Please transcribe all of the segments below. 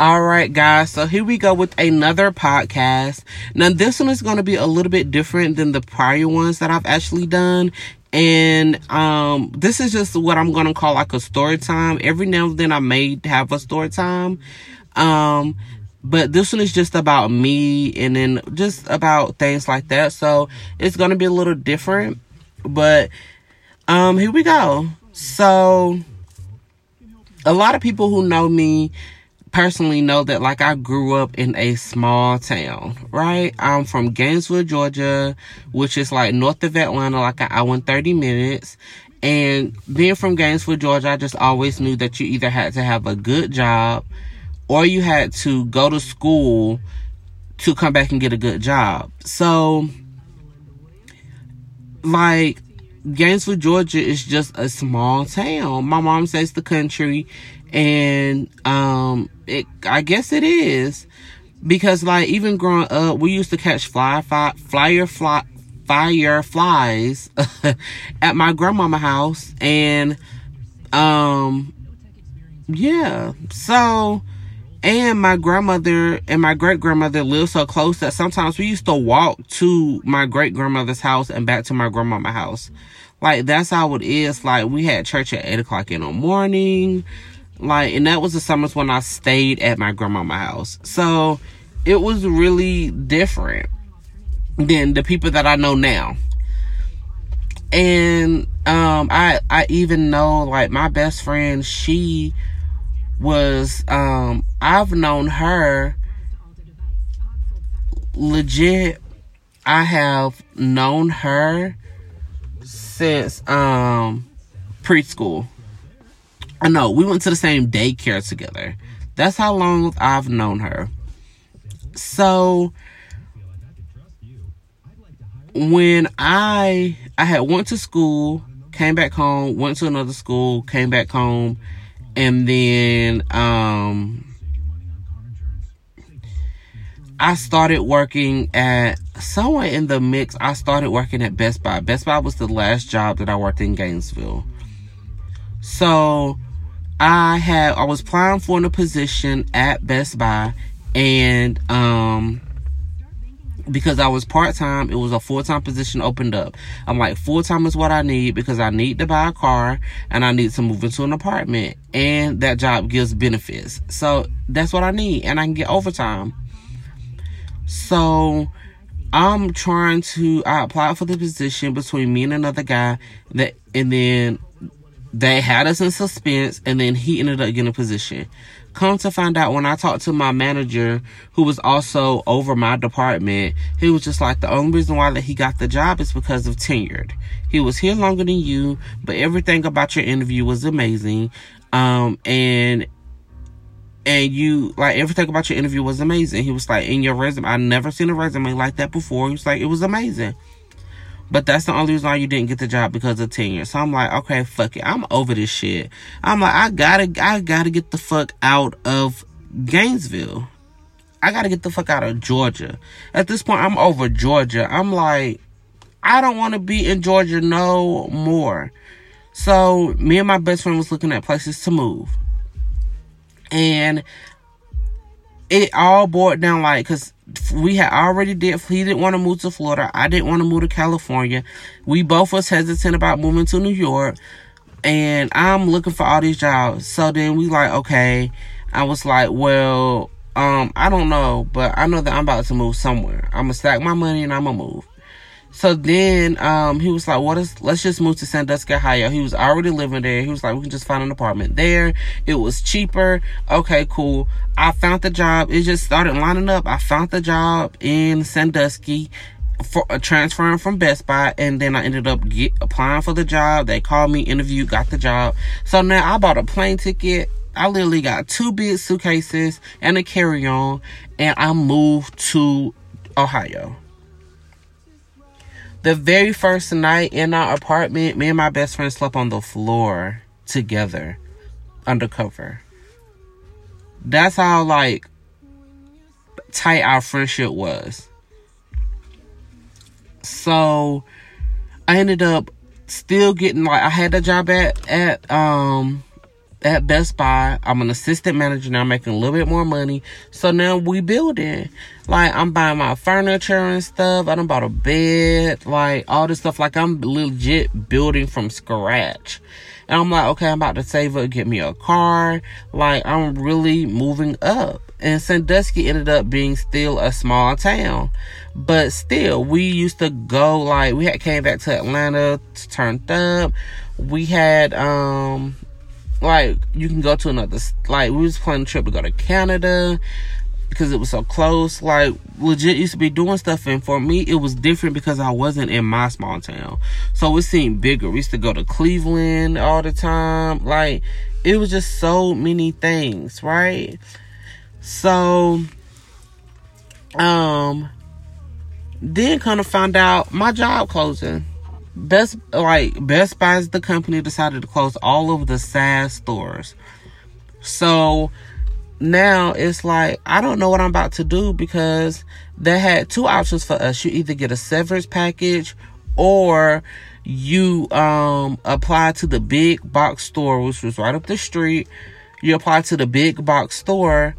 All right, guys. So here we go with another podcast. Now, this one is going to be a little bit different than the prior ones that I've actually done. And um, this is just what I'm going to call like a story time. Every now and then I may have a story time. Um, but this one is just about me and then just about things like that. So it's going to be a little different. But um, here we go. So a lot of people who know me personally know that like I grew up in a small town, right? I'm from Gainesville, Georgia, which is like north of Atlanta, like an hour and 30 minutes. And being from Gainesville, Georgia, I just always knew that you either had to have a good job or you had to go to school to come back and get a good job. So, like, Gainesville, Georgia is just a small town. My mom says the country, and um, it I guess it is because like even growing up, we used to catch fly, fly flyer fly fire flies at my grandmama house, and um, yeah, so. And my grandmother and my great grandmother lived so close that sometimes we used to walk to my great grandmother's house and back to my grandmama's house. Like that's how it is. Like we had church at eight o'clock in the morning. Like, and that was the summers when I stayed at my grandmama's house. So it was really different than the people that I know now. And um I I even know like my best friend, she was um I've known her legit I have known her since um preschool. I know we went to the same daycare together. That's how long I've known her. So when I I had went to school, came back home, went to another school, came back home, and then um I started working at somewhere in the mix. I started working at Best Buy. Best Buy was the last job that I worked in Gainesville. So I had I was applying for a position at Best Buy and um because I was part time, it was a full time position opened up. I'm like, full time is what I need because I need to buy a car and I need to move into an apartment. And that job gives benefits. So that's what I need. And I can get overtime. So I'm trying to I applied for the position between me and another guy that and then they had us in suspense and then he ended up getting a position. Come to find out when I talked to my manager who was also over my department, he was just like the only reason why that he got the job is because of tenured. He was here longer than you, but everything about your interview was amazing. Um and and you like everything about your interview was amazing. He was like, in your resume, I never seen a resume like that before. He was like, it was amazing. But that's the only reason why you didn't get the job because of tenure. So I'm like, okay, fuck it. I'm over this shit. I'm like, I gotta, I gotta get the fuck out of Gainesville. I gotta get the fuck out of Georgia. At this point, I'm over Georgia. I'm like, I don't want to be in Georgia no more. So me and my best friend was looking at places to move. And it all boiled down like, cause we had already did he didn't want to move to Florida. I didn't want to move to California. We both was hesitant about moving to New York. And I'm looking for all these jobs. So then we like, okay. I was like, well, um, I don't know, but I know that I'm about to move somewhere. I'm gonna stack my money and I'm gonna move. So then um, he was like, "What is? Let's just move to Sandusky, Ohio." He was already living there. He was like, "We can just find an apartment there. It was cheaper." Okay, cool. I found the job. It just started lining up. I found the job in Sandusky for uh, transferring from Best Buy, and then I ended up get, applying for the job. They called me, interviewed, got the job. So now I bought a plane ticket. I literally got two big suitcases and a carry-on, and I moved to Ohio. The very first night in our apartment, me and my best friend slept on the floor together, undercover. That's how like tight our friendship was. So I ended up still getting like I had a job at at um at Best Buy. I'm an assistant manager now, making a little bit more money. So now we building. Like I'm buying my furniture and stuff. I done bought a bed, like all this stuff. Like I'm legit building from scratch. And I'm like, okay, I'm about to save up, get me a car. Like I'm really moving up. And Sandusky ended up being still a small town. But still, we used to go like we had came back to Atlanta, turned up. We had um like you can go to another like we was planning a trip to go to Canada because it was so close. Like legit used to be doing stuff, and for me it was different because I wasn't in my small town, so it seemed bigger. We used to go to Cleveland all the time. Like it was just so many things, right? So, um, then kind of found out my job closing. Best like Best Buy's the company decided to close all of the SAS stores. So now it's like I don't know what I'm about to do because they had two options for us. You either get a severance package or you um apply to the big box store which was right up the street. You apply to the big box store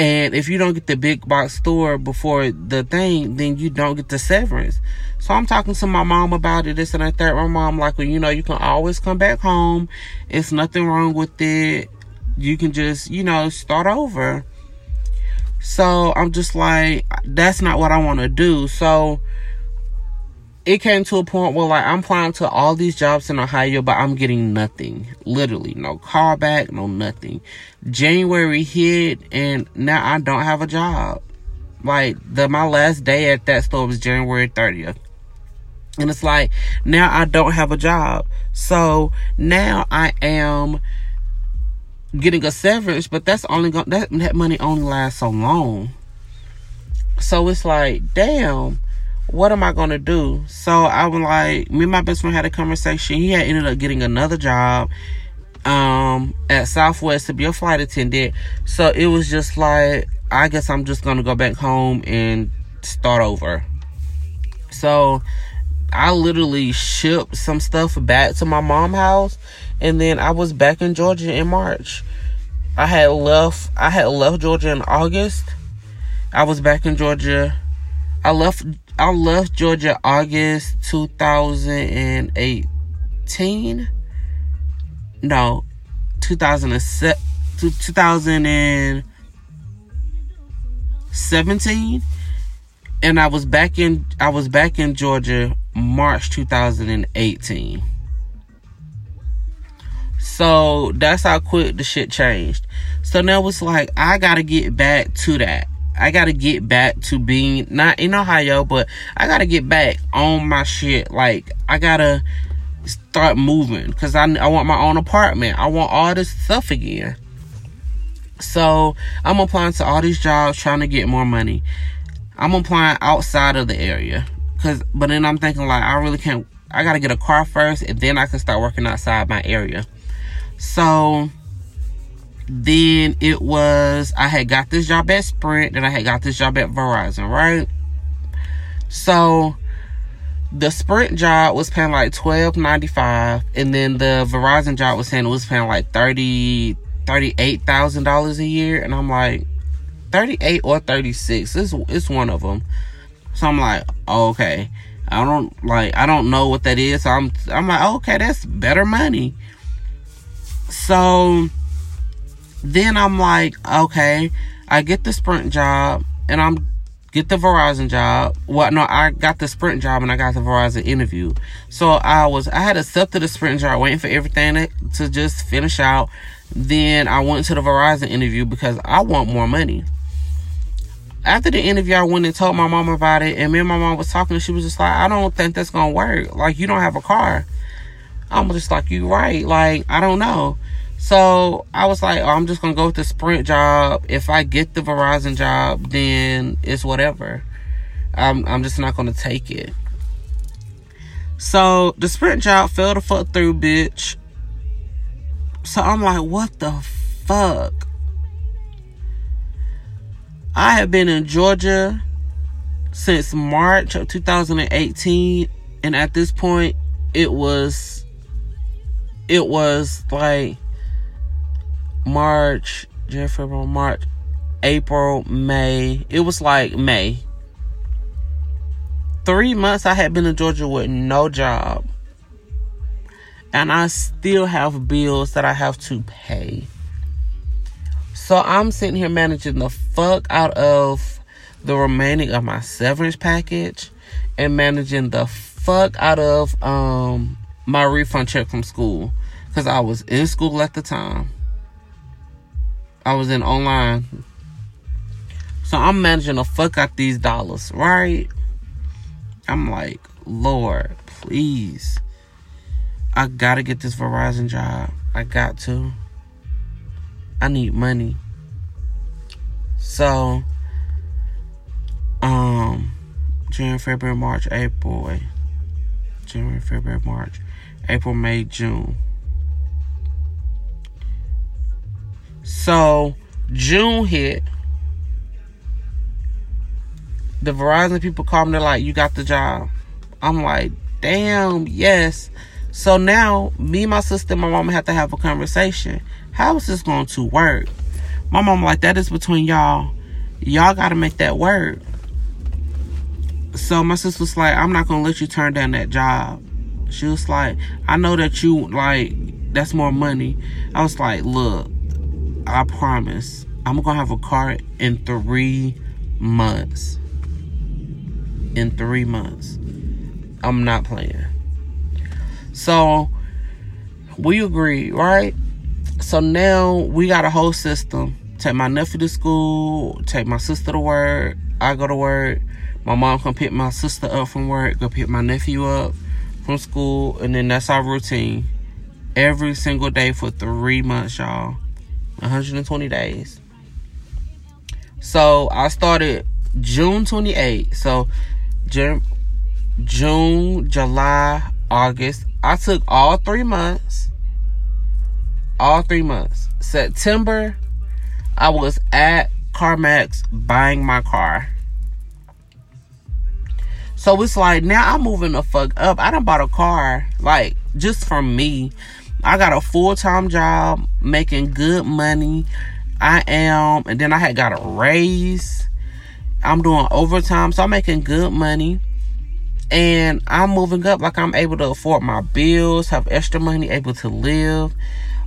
and if you don't get the big box store before the thing, then you don't get the severance. So I'm talking to my mom about it, this and that. My mom like, well, you know, you can always come back home. It's nothing wrong with it. You can just, you know, start over. So I'm just like, that's not what I want to do. So it came to a point where like I'm applying to all these jobs in Ohio, but I'm getting nothing. Literally, no callback, no nothing. January hit and now I don't have a job. Like the my last day at that store was January 30th. And it's like now I don't have a job. So now I am getting a severance, but that's only going that that money only lasts so long. So it's like, damn what am I gonna do? So I was like, me and my best friend had a conversation. He had ended up getting another job um at Southwest to be a flight attendant. So it was just like, I guess I'm just gonna go back home and start over. So I literally shipped some stuff back to my mom's house and then I was back in Georgia in March. I had left I had left Georgia in August. I was back in Georgia. I left I left Georgia August 2018. No, 2007, 2017 and I was back in I was back in Georgia March 2018. So that's how quick the shit changed. So now it's like I gotta get back to that. I gotta get back to being not in Ohio, but I gotta get back on my shit. Like I gotta start moving because I I want my own apartment. I want all this stuff again. So I'm applying to all these jobs, trying to get more money. I'm applying outside of the area, cause but then I'm thinking like I really can't. I gotta get a car first, and then I can start working outside my area. So then it was I had got this job at Sprint, and I had got this job at Verizon, right? So the Sprint job was paying like twelve ninety five, and then the Verizon job was saying it was paying like thirty thirty eight thousand dollars a year, and I'm like thirty eight or thirty six. It's it's one of them. So I'm like, oh, okay. I don't like I don't know what that is. So I'm I'm like, okay, that's better money. So then I'm like, okay, I get the Sprint job and I'm get the Verizon job. Well, no, I got the Sprint job and I got the Verizon interview. So I was, I had accepted the Sprint job, waiting for everything to, to just finish out. Then I went to the Verizon interview because I want more money. After the interview, I went and told my mom about it, and me and my mom was talking, and she was just like, "I don't think that's gonna work. Like, you don't have a car." I'm just like, "You right? Like, I don't know." So I was like, oh, I'm just gonna go with the Sprint job. If I get the Verizon job, then it's whatever. I'm I'm just not gonna take it. So the Sprint job fell the fuck through, bitch. So I'm like, what the fuck? I have been in Georgia since March of 2018, and at this point, it was it was like March, January, February, March, April, May. It was like May. Three months I had been in Georgia with no job. And I still have bills that I have to pay. So I'm sitting here managing the fuck out of the remaining of my severance package and managing the fuck out of um my refund check from school because I was in school at the time. I was in online. So I'm managing to fuck out these dollars, right? I'm like, Lord, please. I gotta get this Verizon job. I got to. I need money. So, um, January, February, March, April. January, February, March, April, May, June. So, June hit. The Verizon people call me, they're like, You got the job. I'm like, Damn, yes. So now, me, my sister, my mom have to have a conversation. How is this going to work? My mom like, That is between y'all. Y'all got to make that work. So my sister was like, I'm not going to let you turn down that job. She was like, I know that you, like, that's more money. I was like, Look, I promise, I'm gonna have a car in three months. In three months. I'm not playing. So we agreed, right? So now we got a whole system. Take my nephew to school, take my sister to work, I go to work, my mom come pick my sister up from work, go pick my nephew up from school, and then that's our routine. Every single day for three months, y'all. 120 days. So I started June 28. So June, July, August. I took all three months. All three months. September, I was at CarMax buying my car. So it's like now I'm moving the fuck up. I done bought a car, like just for me. I got a full time job making good money. I am, and then I had got a raise. I'm doing overtime, so I'm making good money. And I'm moving up like I'm able to afford my bills, have extra money, able to live.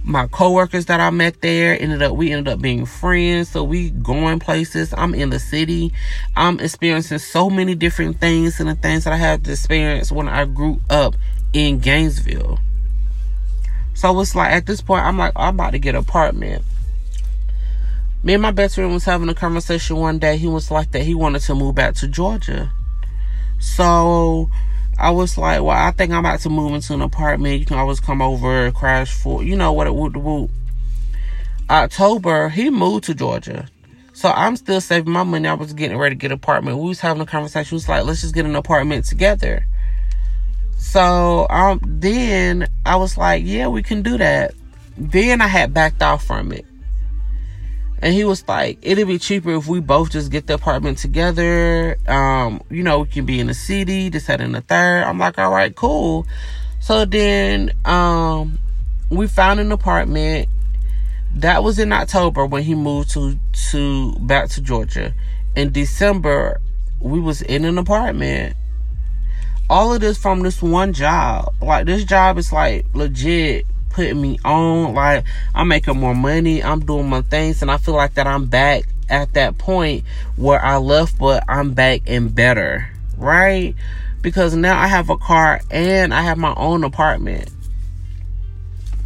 My coworkers that I met there ended up we ended up being friends, so we going places. I'm in the city. I'm experiencing so many different things and the things that I had to experience when I grew up in Gainesville. So it's like at this point, I'm like, I'm about to get an apartment. Me and my best friend was having a conversation one day. He was like that he wanted to move back to Georgia. So I was like, well, I think I'm about to move into an apartment. You can always come over, crash for, you know what it would do. October, he moved to Georgia. So I'm still saving my money. I was getting ready to get an apartment. We was having a conversation. We was like, let's just get an apartment together. So um, then I was like, yeah, we can do that. Then I had backed off from it. And he was like, it'd be cheaper if we both just get the apartment together. Um, you know, we can be in the city, this, that, and the third. I'm like, all right, cool. So then, um, we found an apartment. That was in October when he moved to, to, back to Georgia. In December, we was in an apartment all of this from this one job. Like this job is like legit putting me on. Like I'm making more money. I'm doing my things, and I feel like that I'm back at that point where I left, but I'm back and better, right? Because now I have a car and I have my own apartment.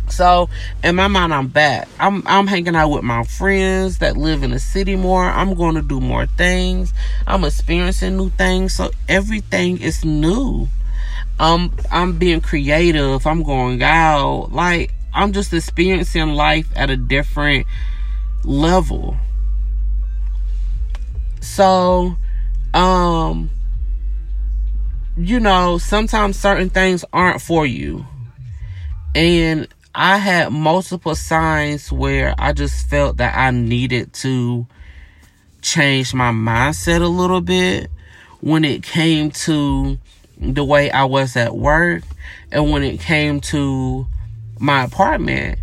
So in my mind, I'm back. I'm I'm hanging out with my friends that live in the city more. I'm going to do more things. I'm experiencing new things. So everything is new. Um, I'm being creative. I'm going out. Like I'm just experiencing life at a different level. So, um, you know, sometimes certain things aren't for you. And I had multiple signs where I just felt that I needed to change my mindset a little bit when it came to the way I was at work and when it came to my apartment.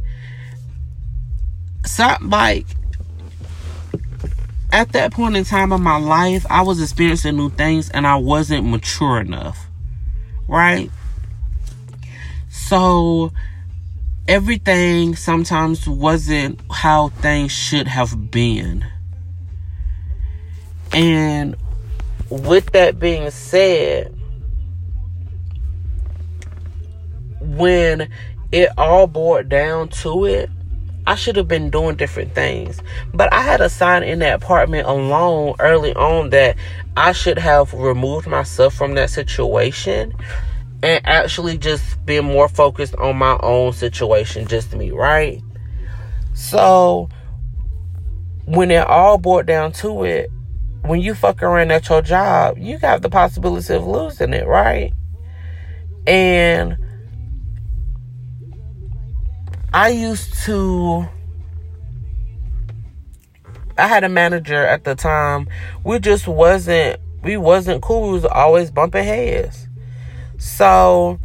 so like at that point in time of my life, I was experiencing new things and I wasn't mature enough. Right? So everything sometimes wasn't how things should have been. And with that being said, when it all boiled down to it, I should have been doing different things. But I had a sign in that apartment alone early on that I should have removed myself from that situation and actually just being more focused on my own situation, just me, right? So when it all boiled down to it, when you fuck around at your job, you got the possibility of losing it, right? And I used to I had a manager at the time. We just wasn't we wasn't cool. We was always bumping heads. So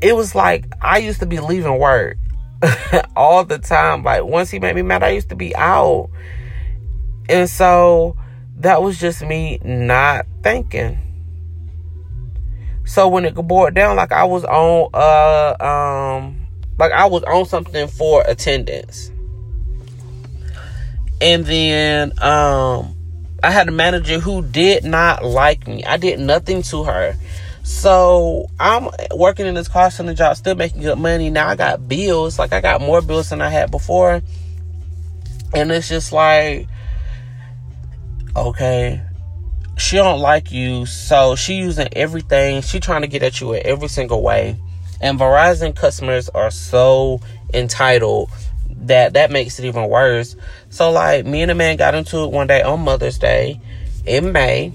it was like I used to be leaving work all the time. Like once he made me mad, I used to be out. And so that was just me not thinking. So when it boiled down, like I was on uh um like I was on something for attendance. And then um I had a manager who did not like me. I did nothing to her. So I'm working in this call center job, still making good money. Now I got bills. Like I got more bills than I had before. And it's just like, okay, she don't like you. So she using everything. She trying to get at you in every single way. And Verizon customers are so entitled that that makes it even worse. So like me and a man got into it one day on Mother's Day in May.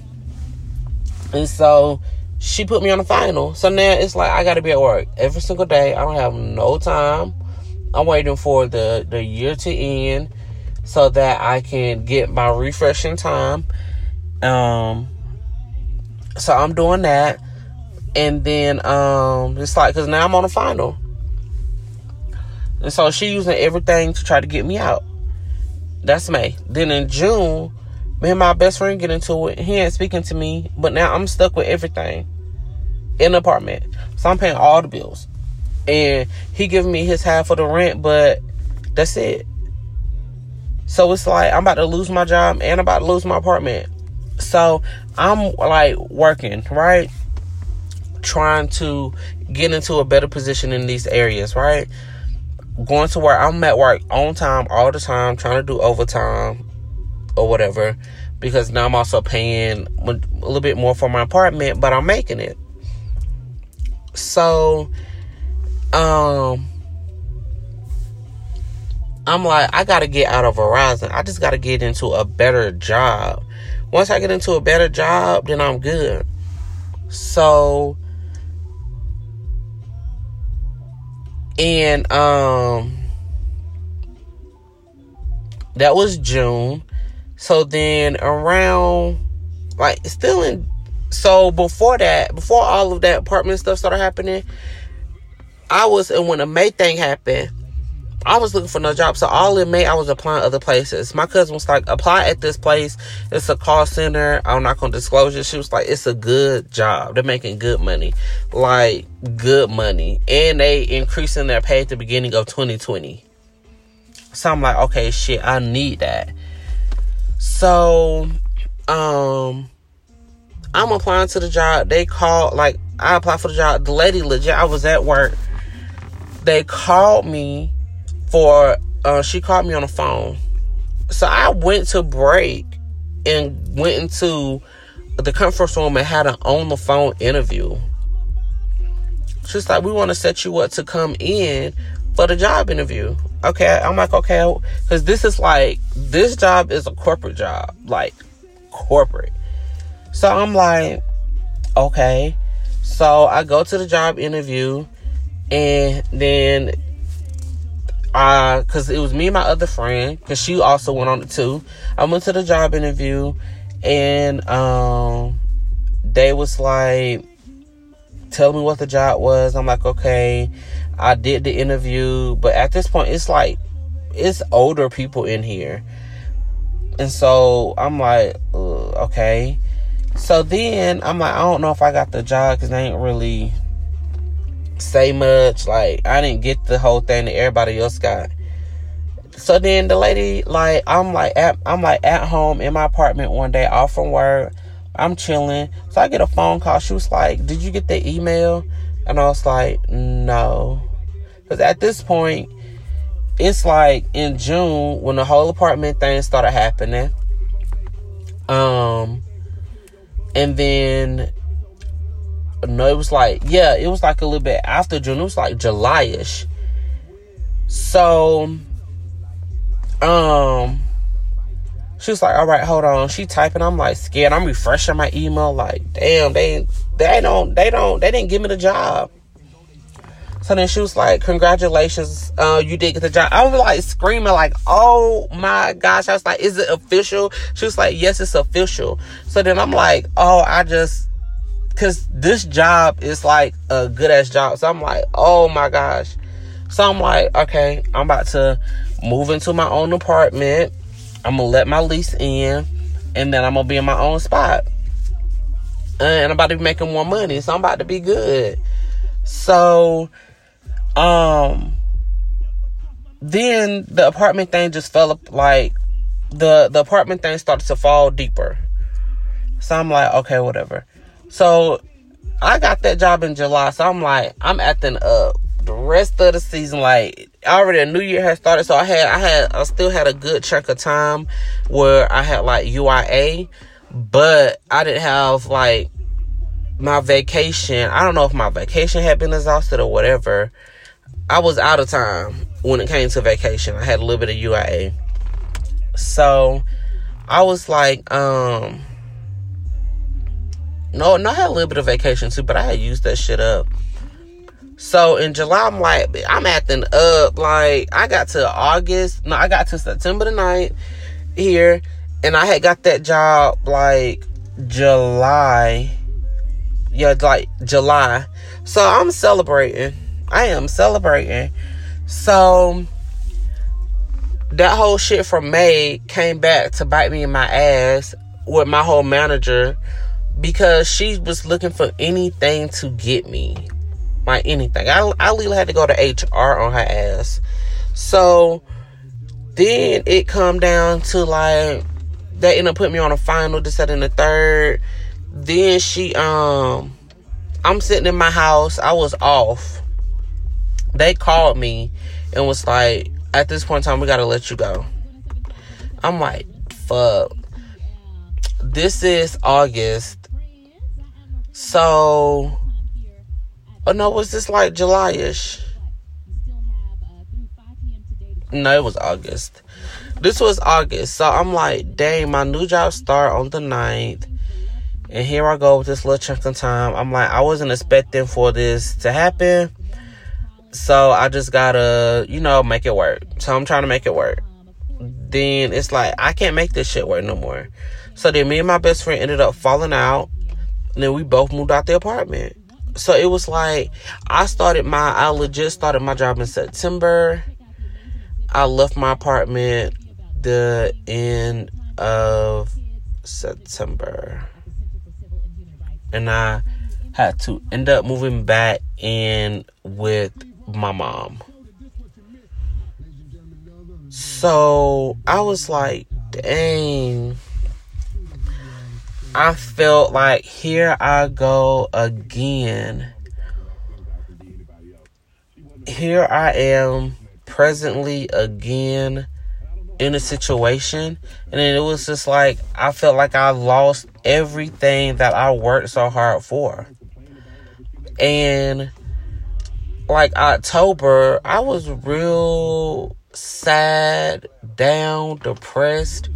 And so she put me on the final. So now it's like I gotta be at work every single day. I don't have no time. I'm waiting for the, the year to end so that I can get my refreshing time. Um so I'm doing that and then um it's like because now i'm on the final and so she using everything to try to get me out that's may then in june me and my best friend get into it he ain't speaking to me but now i'm stuck with everything in the apartment. So i'm paying all the bills. And he giving me his half of the rent but that's it. So it's like i'm about to lose my job and about to lose my apartment. So i'm like working right? Trying to get into a better position in these areas, right? Going to work, I'm at work on time all the time, trying to do overtime or whatever, because now I'm also paying a little bit more for my apartment, but I'm making it. So, um, I'm like, I gotta get out of Verizon. I just gotta get into a better job. Once I get into a better job, then I'm good. So, and um that was June. So then around like still in so before that, before all of that apartment stuff started happening, I was and when the May thing happened, I was looking for no job. So all in May, I was applying other places. My cousin was like, apply at this place. It's a call center. I'm not to disclose it. She was like, it's a good job. They're making good money. Like, good money. And they increasing their pay at the beginning of 2020. So I'm like, okay, shit, I need that. So, um, I'm applying to the job. They called, like, I applied for the job. The lady legit, I was at work. They called me for uh, she called me on the phone. So I went to break and went into the conference room and had an on the phone interview. She's like, we want to set you up to come in for the job interview. Okay, I'm like, okay, because this is like, this job is a corporate job, like corporate. So I'm like, okay. So I go to the job interview, and then uh because it was me and my other friend because she also went on it too i went to the job interview and um they was like tell me what the job was i'm like okay i did the interview but at this point it's like it's older people in here. And so I'm like, okay. So then I'm like, I don't know if I got the job because they ain't really say much. Like, I didn't get the whole thing that everybody else got. So then the lady, like, I'm like at I'm like at home in my apartment one day, off from work. I'm chilling. So I get a phone call. She was like, Did you get the email? And I was like, No. Because at this point, it's like in June when the whole apartment thing started happening. Um, and then no, it was like yeah, it was like a little bit after June. It was like July-ish. So, um, she was like, "All right, hold on." She typing. I'm like scared. I'm refreshing my email. Like, damn, they they don't they don't they didn't give me the job. So then she was like, Congratulations, uh, you did get the job. I was like screaming, like, Oh my gosh. I was like, Is it official? She was like, Yes, it's official. So then I'm like, Oh, I just, cause this job is like a good ass job. So I'm like, Oh my gosh. So I'm like, Okay, I'm about to move into my own apartment. I'm gonna let my lease in, and then I'm gonna be in my own spot. And I'm about to be making more money, so I'm about to be good. So um, then the apartment thing just fell up like the the apartment thing started to fall deeper. So I'm like, okay, whatever. So I got that job in July. So I'm like, I'm acting up the rest of the season. Like already a new year had started. So I had I had I still had a good chunk of time where I had like UIA, but I didn't have like my vacation. I don't know if my vacation had been exhausted or whatever. I was out of time when it came to vacation. I had a little bit of UIA. So I was like, um, no, no, I had a little bit of vacation too, but I had used that shit up. So in July, I'm like, I'm acting up. Like, I got to August, no, I got to September the 9th here, and I had got that job like July. Yeah, like July. So I'm celebrating. I am celebrating. So that whole shit from May came back to bite me in my ass with my whole manager because she was looking for anything to get me. Like anything. I, I literally had to go to HR on her ass. So then it come down to like they ended up putting me on a final, set in the third. Then she um I'm sitting in my house. I was off they called me and was like, at this point in time, we gotta let you go. I'm like, fuck. This is August. So, oh no, was this like July ish? No, it was August. This was August. So I'm like, dang, my new job start on the 9th. And here I go with this little chunk of time. I'm like, I wasn't expecting for this to happen. So I just gotta, you know, make it work. So I'm trying to make it work. Then it's like I can't make this shit work no more. So then me and my best friend ended up falling out. And then we both moved out the apartment. So it was like I started my I legit started my job in September. I left my apartment the end of September. And I had to end up moving back in with my mom. So I was like, dang. I felt like here I go again. Here I am presently again in a situation and it was just like I felt like I lost everything that I worked so hard for. And like October, I was real sad, down, depressed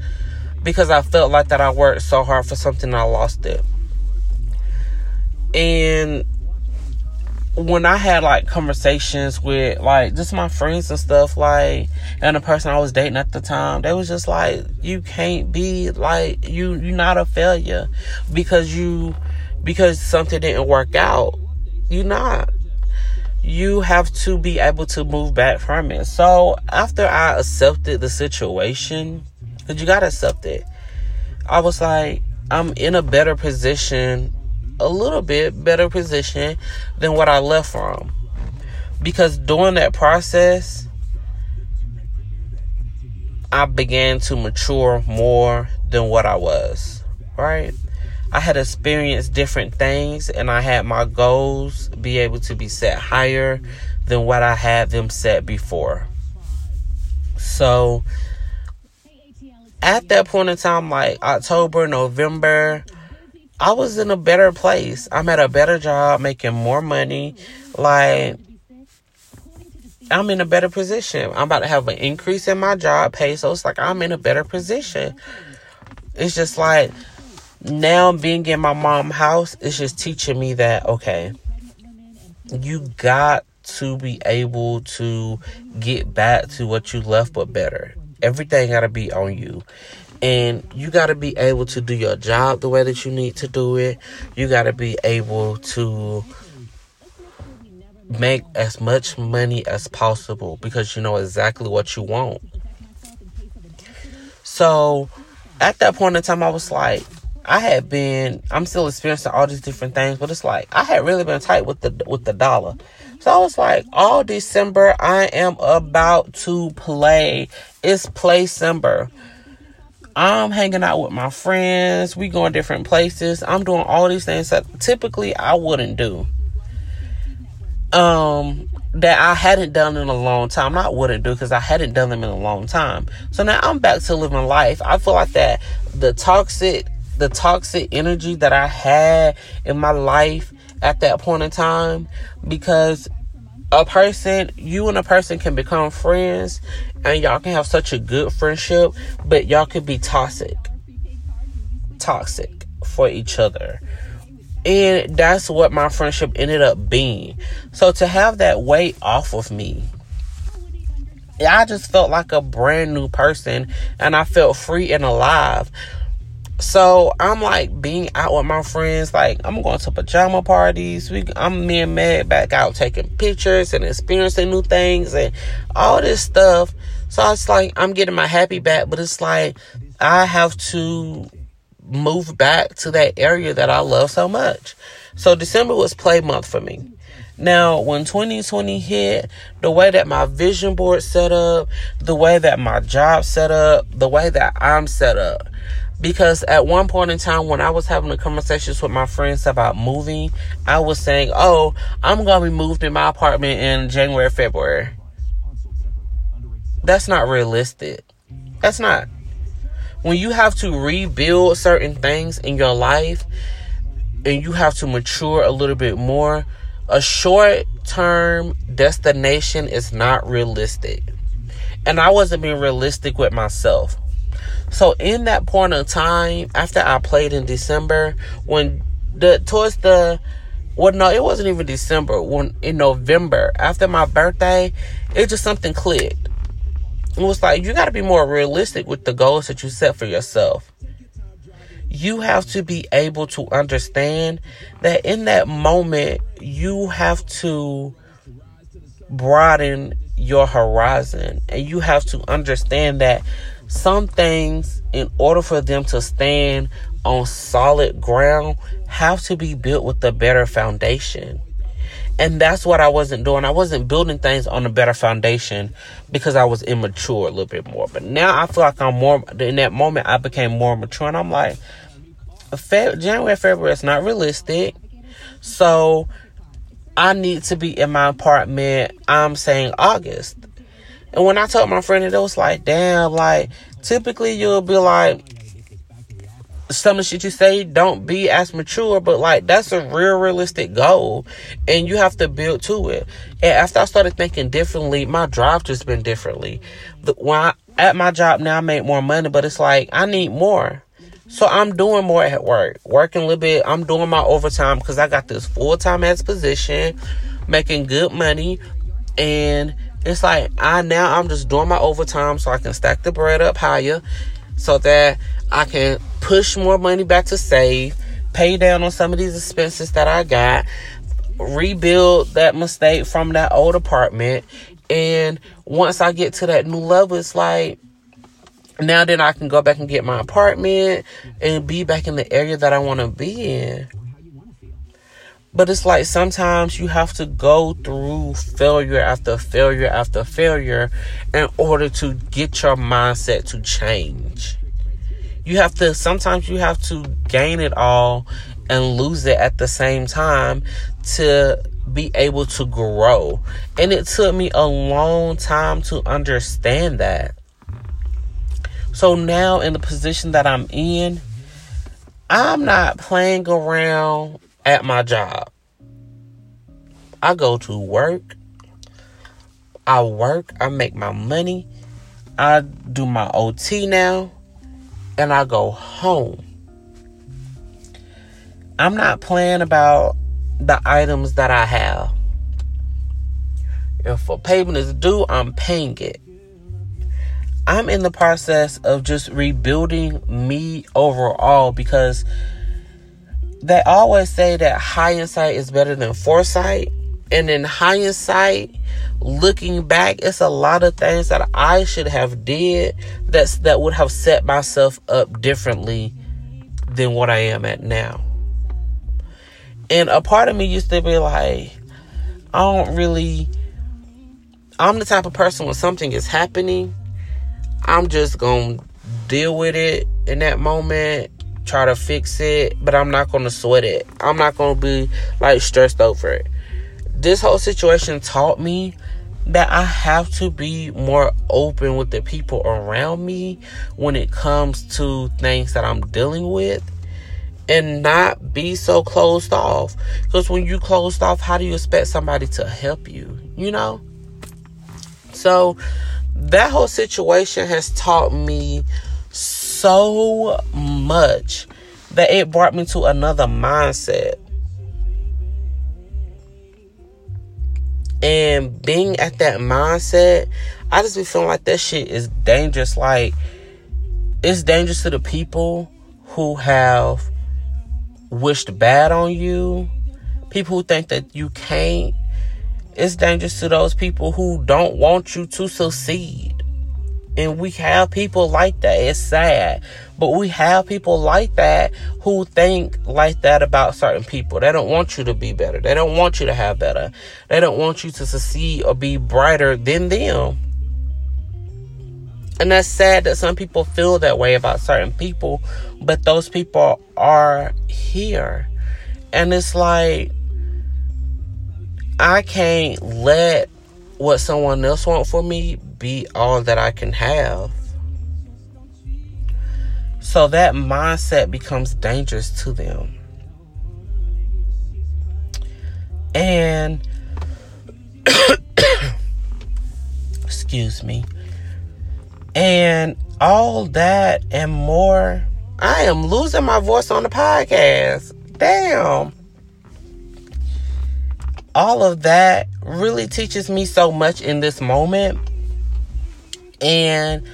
because I felt like that I worked so hard for something I lost it. And when I had like conversations with like just my friends and stuff, like and the person I was dating at the time, they was just like, You can't be like you you're not a failure because you because something didn't work out. You're not you have to be able to move back from it. So after I accepted the situation, because you gotta accept it, I was like, I'm in a better position, a little bit better position than what I left from. Because during that process, I began to mature more than what I was, right? I had experienced different things and I had my goals be able to be set higher than what I had them set before. So at that point in time, like October, November, I was in a better place. I'm at a better job, making more money. Like, I'm in a better position. I'm about to have an increase in my job pay. So it's like I'm in a better position. It's just like now being in my mom's house is just teaching me that, okay, you got to be able to get back to what you left, but better. Everything got to be on you. And you got to be able to do your job the way that you need to do it. You got to be able to make as much money as possible because you know exactly what you want. So at that point in time, I was like, I had been, I'm still experiencing all these different things, but it's like I had really been tight with the with the dollar. So I was like, all December, I am about to play. It's play December. I'm hanging out with my friends. We going different places. I'm doing all these things that typically I wouldn't do. Um, that I hadn't done in a long time. Not wouldn't do because I hadn't done them in a long time. So now I'm back to living life. I feel like that the toxic, the toxic energy that I had in my life at that point in time because a person, you and a person can become friends and y'all can have such a good friendship, but y'all could be toxic. Toxic for each other. And that's what my friendship ended up being. So to have that weight off of me, I just felt like a brand new person and I felt free and alive. So I'm like being out with my friends. Like I'm going to pajama parties. We, I'm me and Meg back out taking pictures and experiencing new things and all this stuff. So it's like I'm getting my happy back, but it's like I have to move back to that area that I love so much. So December was play month for me. Now, when 2020 hit, the way that my vision board set up, the way that my job set up, the way that I'm set up, because at one point in time when I was having the conversations with my friends about moving, I was saying, "Oh, I'm going to be moved in my apartment in January, February." That's not realistic. That's not. When you have to rebuild certain things in your life and you have to mature a little bit more, a short term destination is not realistic. And I wasn't being realistic with myself. So in that point of time, after I played in December, when the towards the well no, it wasn't even December, when in November, after my birthday, it just something clicked. It was like you gotta be more realistic with the goals that you set for yourself. You have to be able to understand that in that moment you have to broaden your horizon and you have to understand that some things, in order for them to stand on solid ground, have to be built with a better foundation. And that's what I wasn't doing. I wasn't building things on a better foundation because I was immature a little bit more. But now I feel like I'm more, in that moment, I became more mature. And I'm like, January, February is not realistic. So I need to be in my apartment, I'm saying August. And when I told my friend it, it was like, damn, like, typically you'll be like, some of the shit you say don't be as mature, but like that's a real realistic goal, and you have to build to it. And after I started thinking differently, my drive just been differently. When I, at my job now, I make more money, but it's like I need more, so I'm doing more at work, working a little bit. I'm doing my overtime because I got this full time ass position, making good money, and it's like I now I'm just doing my overtime so I can stack the bread up higher so that I can push more money back to save, pay down on some of these expenses that I got, rebuild that mistake from that old apartment. And once I get to that new level, it's like, now then I can go back and get my apartment and be back in the area that I want to be in. But it's like sometimes you have to go through failure after failure after failure in order to get your mindset to change. You have to, sometimes you have to gain it all and lose it at the same time to be able to grow. And it took me a long time to understand that. So now, in the position that I'm in, I'm not playing around at my job. I go to work. I work. I make my money. I do my OT now. And I go home. I'm not playing about the items that I have. If a payment is due, I'm paying it. I'm in the process of just rebuilding me overall because they always say that hindsight is better than foresight. And in hindsight, looking back, it's a lot of things that I should have did that's that would have set myself up differently than what I am at now. And a part of me used to be like, I don't really I'm the type of person when something is happening, I'm just to deal with it in that moment, try to fix it, but I'm not going to sweat it. I'm not going to be like stressed over it. This whole situation taught me that I have to be more open with the people around me when it comes to things that I'm dealing with and not be so closed off. Because when you closed off, how do you expect somebody to help you? You know? So that whole situation has taught me so much that it brought me to another mindset. And being at that mindset, I just be feeling like that shit is dangerous. Like, it's dangerous to the people who have wished bad on you, people who think that you can't it's dangerous to those people who don't want you to succeed. And we have people like that. It's sad. But we have people like that who think like that about certain people. They don't want you to be better. They don't want you to have better. They don't want you to succeed or be brighter than them. And that's sad that some people feel that way about certain people, but those people are here. And it's like, I can't let what someone else want for me be all that I can have. So that mindset becomes dangerous to them. And excuse me. And all that and more. I am losing my voice on the podcast. Damn all of that really teaches me so much in this moment. And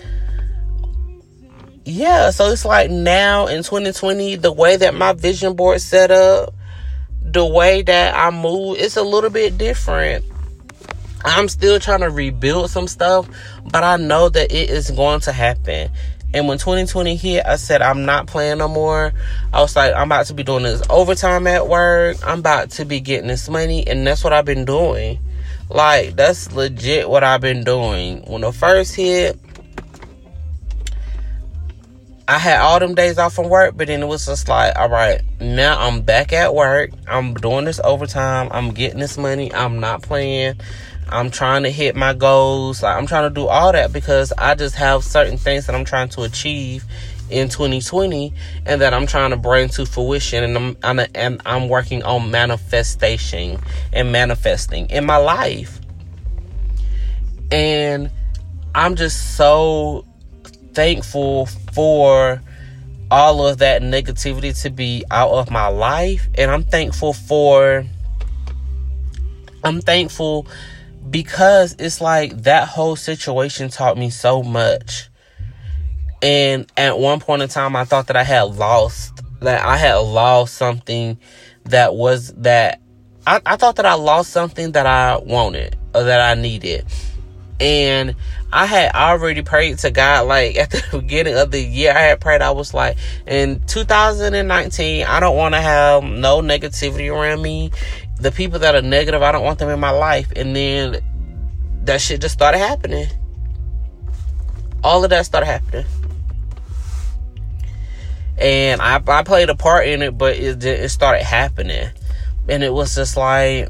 yeah, so it's like now in 2020, the way that my vision board set up, the way that I move, it's a little bit different. I'm still trying to rebuild some stuff, but I know that it is going to happen. And when 2020 hit, I said, I'm not playing no more. I was like, I'm about to be doing this overtime at work. I'm about to be getting this money. And that's what I've been doing. Like, that's legit what I've been doing. When the first hit, I had all them days off from work, but then it was just like, all right, now I'm back at work. I'm doing this overtime. I'm getting this money. I'm not playing. I'm trying to hit my goals. Like, I'm trying to do all that because I just have certain things that I'm trying to achieve in 2020 and that I'm trying to bring to fruition and I'm, I'm and I'm working on manifestation and manifesting in my life. And I'm just so thankful for all of that negativity to be out of my life and I'm thankful for I'm thankful because it's like that whole situation taught me so much. And at one point in time, I thought that I had lost, that I had lost something that was, that I, I thought that I lost something that I wanted or that I needed. And I had already prayed to God, like at the beginning of the year, I had prayed, I was like, in 2019, I don't want to have no negativity around me. The people that are negative, I don't want them in my life. And then that shit just started happening. All of that started happening. And I, I played a part in it, but it, it started happening. And it was just like,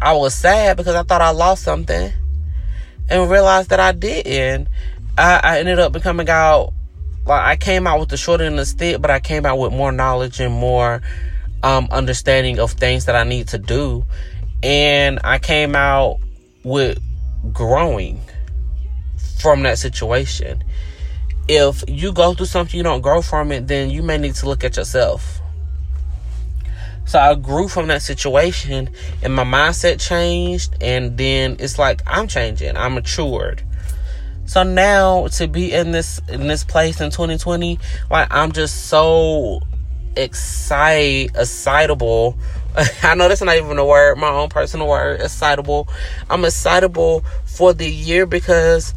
I was sad because I thought I lost something and realized that I didn't. I, I ended up becoming out, like, I came out with the short end of the stick, but I came out with more knowledge and more um, understanding of things that I need to do. And I came out with growing from that situation. If you go through something you don't grow from it, then you may need to look at yourself. So I grew from that situation and my mindset changed and then it's like I'm changing. I'm matured. So now to be in this in this place in 2020, like I'm just so excited excitable. I know that's not even a word, my own personal word, excitable. I'm excitable for the year because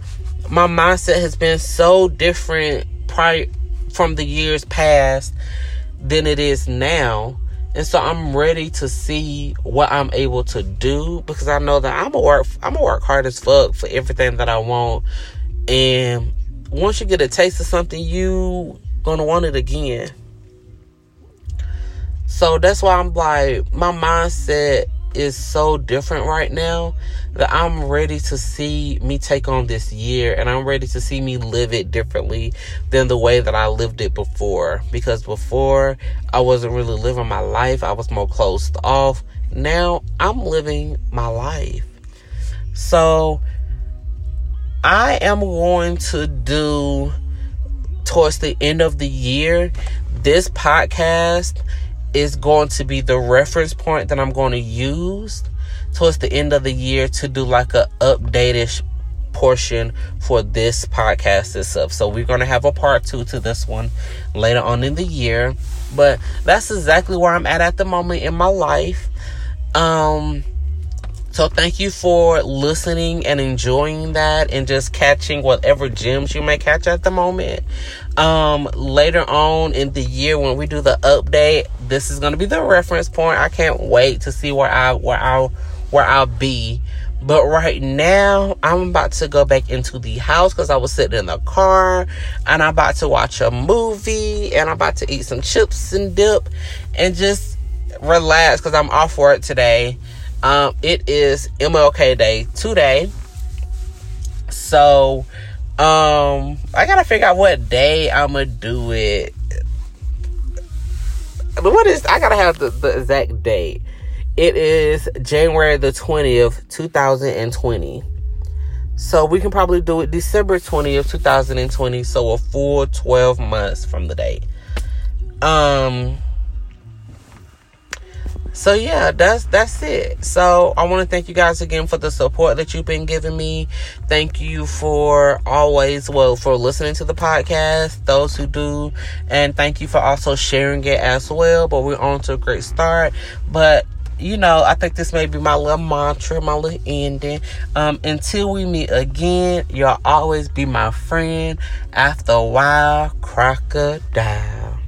my mindset has been so different prior from the years past than it is now and so I'm ready to see what I'm able to do because I know that I'm gonna work I'm gonna work hard as fuck for everything that I want. And once you get a taste of something, you gonna want it again. So that's why I'm like my mindset is so different right now that I'm ready to see me take on this year and I'm ready to see me live it differently than the way that I lived it before. Because before I wasn't really living my life, I was more closed off. Now I'm living my life. So I am going to do towards the end of the year this podcast is going to be the reference point that I'm going to use towards the end of the year to do like a updated portion for this podcast itself. So we're going to have a part 2 to this one later on in the year, but that's exactly where I'm at at the moment in my life. Um so thank you for listening and enjoying that and just catching whatever gems you may catch at the moment. Um, later on in the year when we do the update, this is gonna be the reference point. I can't wait to see where I where I'll where I'll be. But right now, I'm about to go back into the house because I was sitting in the car and I'm about to watch a movie and I'm about to eat some chips and dip and just relax because I'm off work today. Um, it is MLK Day today. So, um, I gotta figure out what day I'm gonna do it. But what is, I gotta have the, the exact date. It is January the 20th, 2020. So we can probably do it December 20th, 2020. So a full 12 months from the date. Um, so yeah, that's that's it. So I want to thank you guys again for the support that you've been giving me. Thank you for always well for listening to the podcast, those who do, and thank you for also sharing it as well. But we're on to a great start. But you know, I think this may be my little mantra, my little ending. Um, until we meet again, you'll always be my friend. After a while, crocodile.